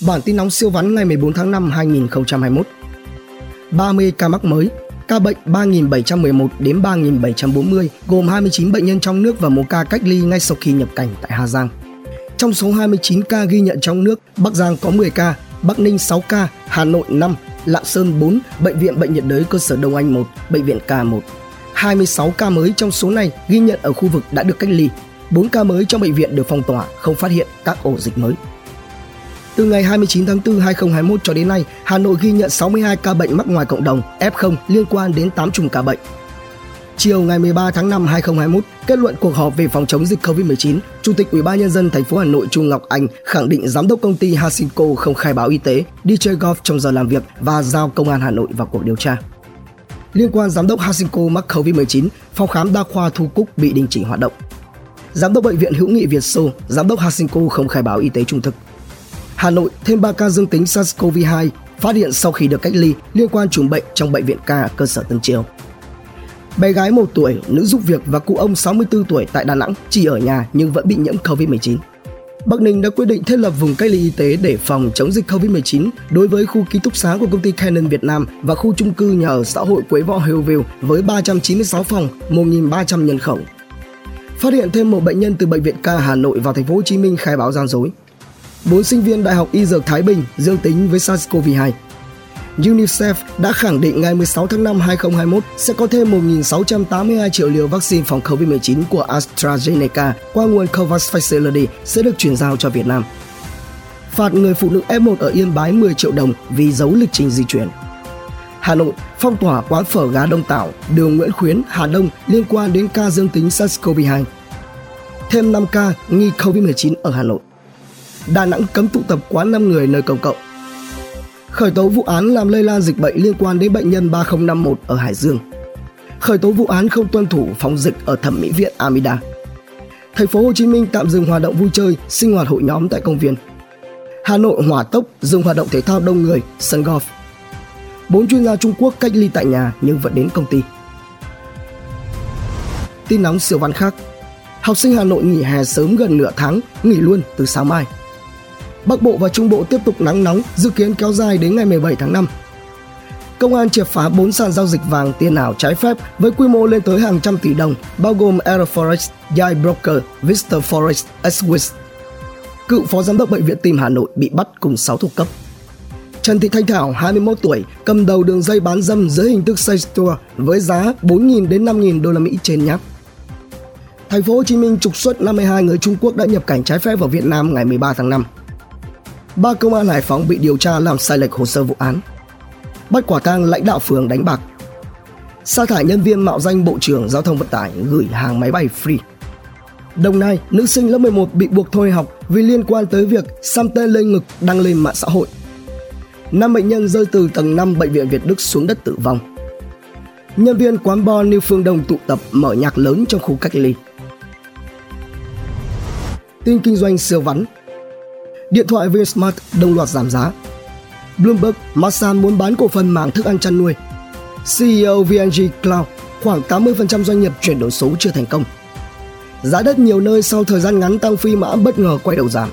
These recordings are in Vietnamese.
Bản tin nóng siêu vắn ngày 14 tháng 5 2021. 30 ca mắc mới, ca bệnh 3.711 đến 3.740 gồm 29 bệnh nhân trong nước và một ca cách ly ngay sau khi nhập cảnh tại Hà Giang. Trong số 29 ca ghi nhận trong nước, Bắc Giang có 10 ca, Bắc Ninh 6 ca, Hà Nội 5, Lạng Sơn 4, Bệnh viện Bệnh nhiệt đới cơ sở Đông Anh 1, Bệnh viện K1. 26 ca mới trong số này ghi nhận ở khu vực đã được cách ly. 4 ca mới trong bệnh viện được phong tỏa, không phát hiện các ổ dịch mới. Từ ngày 29 tháng 4 2021 cho đến nay, Hà Nội ghi nhận 62 ca bệnh mắc ngoài cộng đồng F0 liên quan đến 8 chùm ca bệnh. Chiều ngày 13 tháng 5 2021, kết luận cuộc họp về phòng chống dịch COVID-19, Chủ tịch Ủy ban nhân dân thành phố Hà Nội Trung Ngọc Anh khẳng định giám đốc công ty Hasinco không khai báo y tế, đi chơi golf trong giờ làm việc và giao công an Hà Nội vào cuộc điều tra. Liên quan giám đốc Hasinco mắc COVID-19, phòng khám đa khoa Thu Cúc bị đình chỉ hoạt động. Giám đốc bệnh viện Hữu nghị Việt Xô, giám đốc Hasinco không khai báo y tế trung thực. Hà Nội thêm 3 ca dương tính SARS-CoV-2 phát hiện sau khi được cách ly liên quan chùm bệnh trong bệnh viện ca cơ sở Tân Triều. Bé gái 1 tuổi, nữ giúp việc và cụ ông 64 tuổi tại Đà Nẵng chỉ ở nhà nhưng vẫn bị nhiễm COVID-19. Bắc Ninh đã quyết định thiết lập vùng cách ly y tế để phòng chống dịch COVID-19 đối với khu ký túc xá của công ty Canon Việt Nam và khu chung cư nhà ở xã hội Quế Võ Hillview với 396 phòng, 1.300 nhân khẩu. Phát hiện thêm một bệnh nhân từ bệnh viện ca Hà Nội vào thành phố Hồ Chí Minh khai báo gian dối. 4 sinh viên Đại học Y Dược Thái Bình dương tính với SARS-CoV-2. UNICEF đã khẳng định ngày 16 tháng 5 2021 sẽ có thêm 1.682 triệu liều vaccine phòng COVID-19 của AstraZeneca qua nguồn COVAX Facility sẽ được chuyển giao cho Việt Nam. Phạt người phụ nữ F1 ở Yên Bái 10 triệu đồng vì giấu lịch trình di chuyển. Hà Nội phong tỏa quán phở gá Đông Tảo, đường Nguyễn Khuyến, Hà Đông liên quan đến ca dương tính SARS-CoV-2. Thêm 5 ca nghi COVID-19 ở Hà Nội. Đà Nẵng cấm tụ tập quá 5 người nơi công cộng. Khởi tố vụ án làm lây lan dịch bệnh liên quan đến bệnh nhân 3051 ở Hải Dương. Khởi tố vụ án không tuân thủ phòng dịch ở Thẩm mỹ viện Amida. Thành phố Hồ Chí Minh tạm dừng hoạt động vui chơi, sinh hoạt hội nhóm tại công viên. Hà Nội hỏa tốc dừng hoạt động thể thao đông người, sân golf. Bốn chuyên gia Trung Quốc cách ly tại nhà nhưng vẫn đến công ty. Tin nóng siêu văn khác. Học sinh Hà Nội nghỉ hè sớm gần nửa tháng, nghỉ luôn từ sáng mai. Bắc Bộ và Trung Bộ tiếp tục nắng nóng, dự kiến kéo dài đến ngày 17 tháng 5. Công an triệt phá 4 sàn giao dịch vàng tiền ảo trái phép với quy mô lên tới hàng trăm tỷ đồng, bao gồm Aeroforex, Yai Broker, Vista Forex, Swiss. Cựu phó giám đốc bệnh viện Tim Hà Nội bị bắt cùng 6 thuộc cấp. Trần Thị Thanh Thảo, 21 tuổi, cầm đầu đường dây bán dâm dưới hình thức sex tour với giá 4.000 đến 5.000 đô la Mỹ trên nháp. Thành phố Hồ Chí Minh trục xuất 52 người Trung Quốc đã nhập cảnh trái phép vào Việt Nam ngày 13 tháng 5 ba công an Hải Phòng bị điều tra làm sai lệch hồ sơ vụ án. Bắt quả tang lãnh đạo phường đánh bạc. Sa thải nhân viên mạo danh Bộ trưởng Giao thông Vận tải gửi hàng máy bay free. Đồng Nai, nữ sinh lớp 11 bị buộc thôi học vì liên quan tới việc xăm tên lên ngực đăng lên mạng xã hội. Năm bệnh nhân rơi từ tầng 5 bệnh viện Việt Đức xuống đất tử vong. Nhân viên quán bar New Phương Đông tụ tập mở nhạc lớn trong khu cách ly. Tin kinh doanh siêu vắn, điện thoại Vinsmart đồng loạt giảm giá. Bloomberg, Masan muốn bán cổ phần mảng thức ăn chăn nuôi. CEO VNG Cloud, khoảng 80% doanh nghiệp chuyển đổi số chưa thành công. Giá đất nhiều nơi sau thời gian ngắn tăng phi mã bất ngờ quay đầu giảm.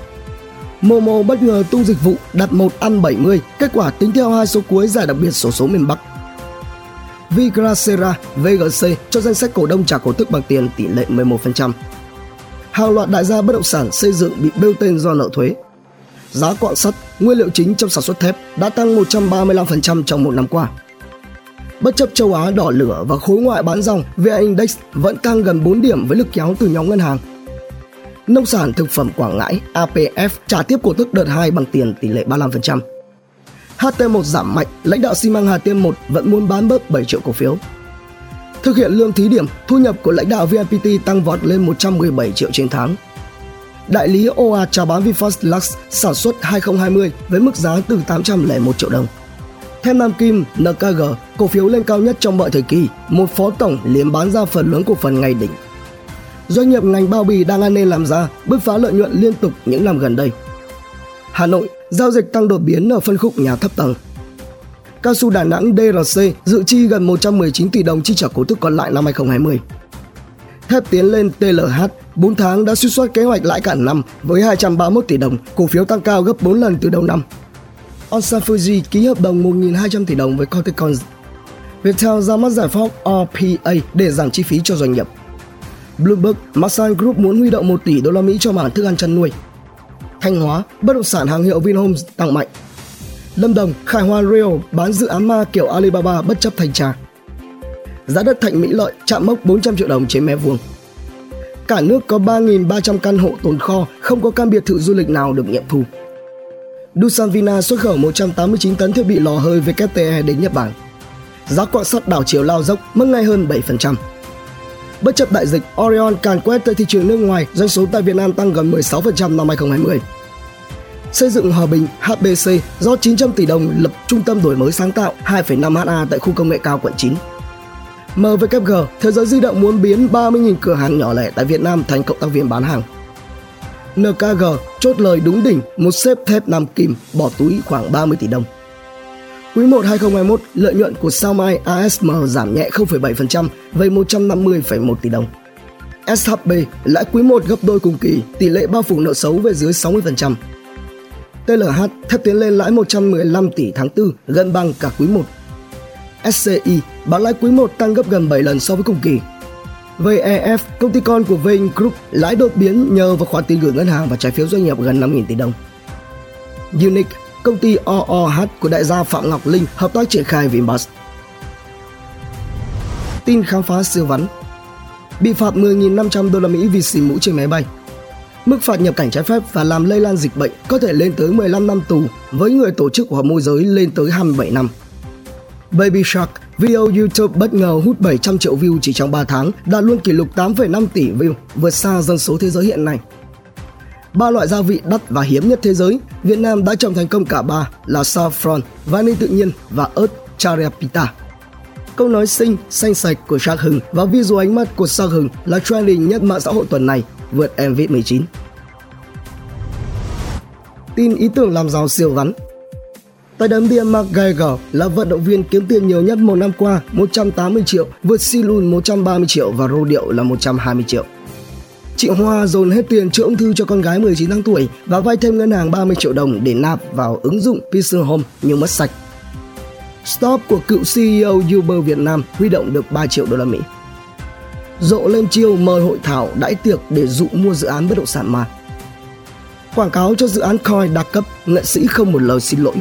Momo bất ngờ tung dịch vụ đặt một ăn 70, kết quả tính theo hai số cuối giải đặc biệt sổ số, số miền Bắc. Vigracera, VGC cho danh sách cổ đông trả cổ tức bằng tiền tỷ lệ 11%. Hàng loạt đại gia bất động sản xây dựng bị bêu tên do nợ thuế giá quạng sắt, nguyên liệu chính trong sản xuất thép đã tăng 135% trong một năm qua. Bất chấp châu Á đỏ lửa và khối ngoại bán dòng, VN Index vẫn tăng gần 4 điểm với lực kéo từ nhóm ngân hàng. Nông sản thực phẩm Quảng Ngãi APF trả tiếp cổ tức đợt 2 bằng tiền tỷ lệ 35%. HT1 giảm mạnh, lãnh đạo xi măng Hà Tiên 1 vẫn muốn bán bớt 7 triệu cổ phiếu. Thực hiện lương thí điểm, thu nhập của lãnh đạo VNPT tăng vọt lên 117 triệu trên tháng, đại lý OA chào bán VinFast Lux sản xuất 2020 với mức giá từ 801 triệu đồng. Theo Nam Kim, NKG, cổ phiếu lên cao nhất trong mọi thời kỳ, một phó tổng liếm bán ra phần lớn cổ phần ngày đỉnh. Doanh nghiệp ngành bao bì đang ăn nên làm ra, bứt phá lợi nhuận liên tục những năm gần đây. Hà Nội, giao dịch tăng đột biến ở phân khúc nhà thấp tầng. Cao su Đà Nẵng DRC dự chi gần 119 tỷ đồng chi trả cổ tức còn lại năm 2020. Thép tiến lên TLH 4 tháng đã suy soát kế hoạch lãi cả năm với 231 tỷ đồng, cổ phiếu tăng cao gấp 4 lần từ đầu năm. Onsan Fuji ký hợp đồng 1.200 tỷ đồng với Corticons. Viettel ra mắt giải pháp RPA để giảm chi phí cho doanh nghiệp. Bloomberg, Masan Group muốn huy động 1 tỷ đô la Mỹ cho mảng thức ăn chăn nuôi. Thanh Hóa, bất động sản hàng hiệu Vinhomes tăng mạnh. Lâm Đồng, Khải Hoa Real bán dự án ma kiểu Alibaba bất chấp thanh tra. Giá đất Thạnh Mỹ Lợi chạm mốc 400 triệu đồng trên mét vuông. Cả nước có 3.300 căn hộ tồn kho, không có căn biệt thự du lịch nào được nghiệm thu. Dusan Vina xuất khẩu 189 tấn thiết bị lò hơi WTE đến Nhật Bản. Giá quạng sắt đảo chiều lao dốc mất ngay hơn 7%. Bất chấp đại dịch, Orion càn quét tới thị trường nước ngoài, doanh số tại Việt Nam tăng gần 16% năm 2020. Xây dựng Hòa Bình HBC do 900 tỷ đồng lập trung tâm đổi mới sáng tạo 2,5 ha tại khu công nghệ cao quận 9. MWG, Thế giới di động muốn biến 30.000 cửa hàng nhỏ lẻ tại Việt Nam thành cộng tác viên bán hàng. NKG chốt lời đúng đỉnh một xếp thép Nam Kim bỏ túi khoảng 30 tỷ đồng. Quý 1 2021, lợi nhuận của Sao Mai ASM giảm nhẹ 0,7% về 150,1 tỷ đồng. SHB lãi quý 1 gấp đôi cùng kỳ, tỷ lệ bao phủ nợ xấu về dưới 60%. TLH thép tiến lên lãi 115 tỷ tháng 4, gần bằng cả quý 1. SCI bán lãi quý 1 tăng gấp gần 7 lần so với cùng kỳ. VEF, công ty con của Ving Group, lãi đột biến nhờ vào khoản tiền gửi ngân hàng và trái phiếu doanh nghiệp gần 5.000 tỷ đồng. Unique, công ty OOH của đại gia Phạm Ngọc Linh hợp tác triển khai Vinbus. Tin khám phá siêu vắn Bị phạt 10.500 đô la Mỹ vì xì mũ trên máy bay. Mức phạt nhập cảnh trái phép và làm lây lan dịch bệnh có thể lên tới 15 năm tù với người tổ chức hoặc môi giới lên tới 27 năm. Baby Shark, video YouTube bất ngờ hút 700 triệu view chỉ trong 3 tháng, đạt luôn kỷ lục 8,5 tỷ view, vượt xa dân số thế giới hiện nay. Ba loại gia vị đắt và hiếm nhất thế giới, Việt Nam đã trồng thành công cả ba là saffron, vani tự nhiên và ớt charapita. Câu nói xinh, xanh sạch của Shark Hưng và visual ánh mắt của Shark Hưng là trending nhất mạng xã hội tuần này, vượt MV19. Tin ý tưởng làm giàu siêu vắn Tay đấm bia McGregor là vận động viên kiếm tiền nhiều nhất một năm qua 180 triệu, vượt Silun 130 triệu và Rô Điệu là 120 triệu. Chị Hoa dồn hết tiền chữa ung thư cho con gái 19 tháng tuổi và vay thêm ngân hàng 30 triệu đồng để nạp vào ứng dụng Peace Home nhưng mất sạch. Stop của cựu CEO Uber Việt Nam huy động được 3 triệu đô la Mỹ. Rộ lên chiêu mời hội thảo đãi tiệc để dụ mua dự án bất động sản mà Quảng cáo cho dự án coin đa cấp, nghệ sĩ không một lời xin lỗi.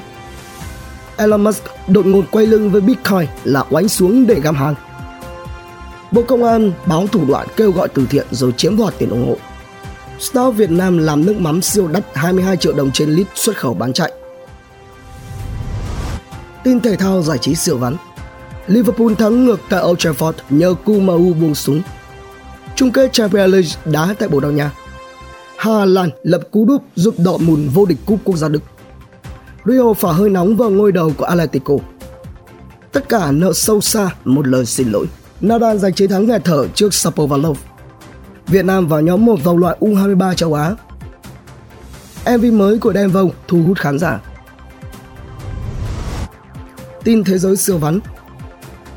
Elon Musk đột ngột quay lưng với Bitcoin là oánh xuống để găm hàng. Bộ Công an báo thủ đoạn kêu gọi từ thiện rồi chiếm đoạt tiền ủng hộ. Star Việt Nam làm nước mắm siêu đắt 22 triệu đồng trên lít xuất khẩu bán chạy. Tin thể thao giải trí siêu vắn Liverpool thắng ngược tại Old Trafford nhờ Kumau buông súng. Chung kết Champions League đá tại Bồ Đào Nha. Hà Lan lập cú đúp giúp Dortmund vô địch cúp quốc gia Đức. Rio phả hơi nóng vào ngôi đầu của Atletico. Tất cả nợ sâu xa một lời xin lỗi. Nadal giành chiến thắng nghẹt thở trước Shapovalov. Việt Nam vào nhóm 1 vòng loại U23 châu Á. MV mới của Đen Vâu thu hút khán giả. Tin thế giới siêu vắn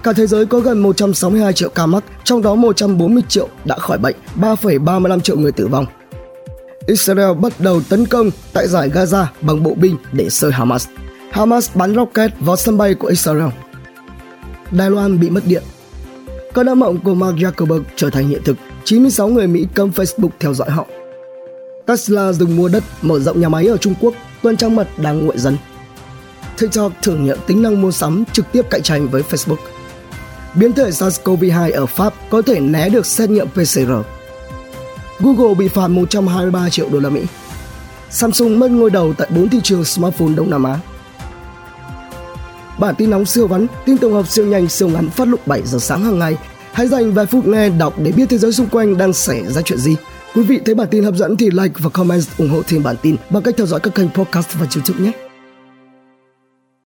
Cả thế giới có gần 162 triệu ca mắc, trong đó 140 triệu đã khỏi bệnh, 3,35 triệu người tử vong. Israel bắt đầu tấn công tại giải Gaza bằng bộ binh để sơi Hamas. Hamas bắn rocket vào sân bay của Israel. Đài Loan bị mất điện. Cơn ác mộng của Mark Zuckerberg trở thành hiện thực. 96 người Mỹ cấm Facebook theo dõi họ. Tesla dừng mua đất mở rộng nhà máy ở Trung Quốc, tuần trăng mật đang nguội dần. TikTok thử nghiệm tính năng mua sắm trực tiếp cạnh tranh với Facebook. Biến thể SARS-CoV-2 ở Pháp có thể né được xét nghiệm PCR. Google bị phạt 123 triệu đô la Mỹ. Samsung mất ngôi đầu tại 4 thị trường smartphone Đông Nam Á. Bản tin nóng siêu vắn, tin tổng hợp siêu nhanh siêu ngắn phát lúc 7 giờ sáng hàng ngày. Hãy dành vài phút nghe đọc để biết thế giới xung quanh đang xảy ra chuyện gì. Quý vị thấy bản tin hấp dẫn thì like và comment ủng hộ thêm bản tin bằng cách theo dõi các kênh podcast và YouTube nhé.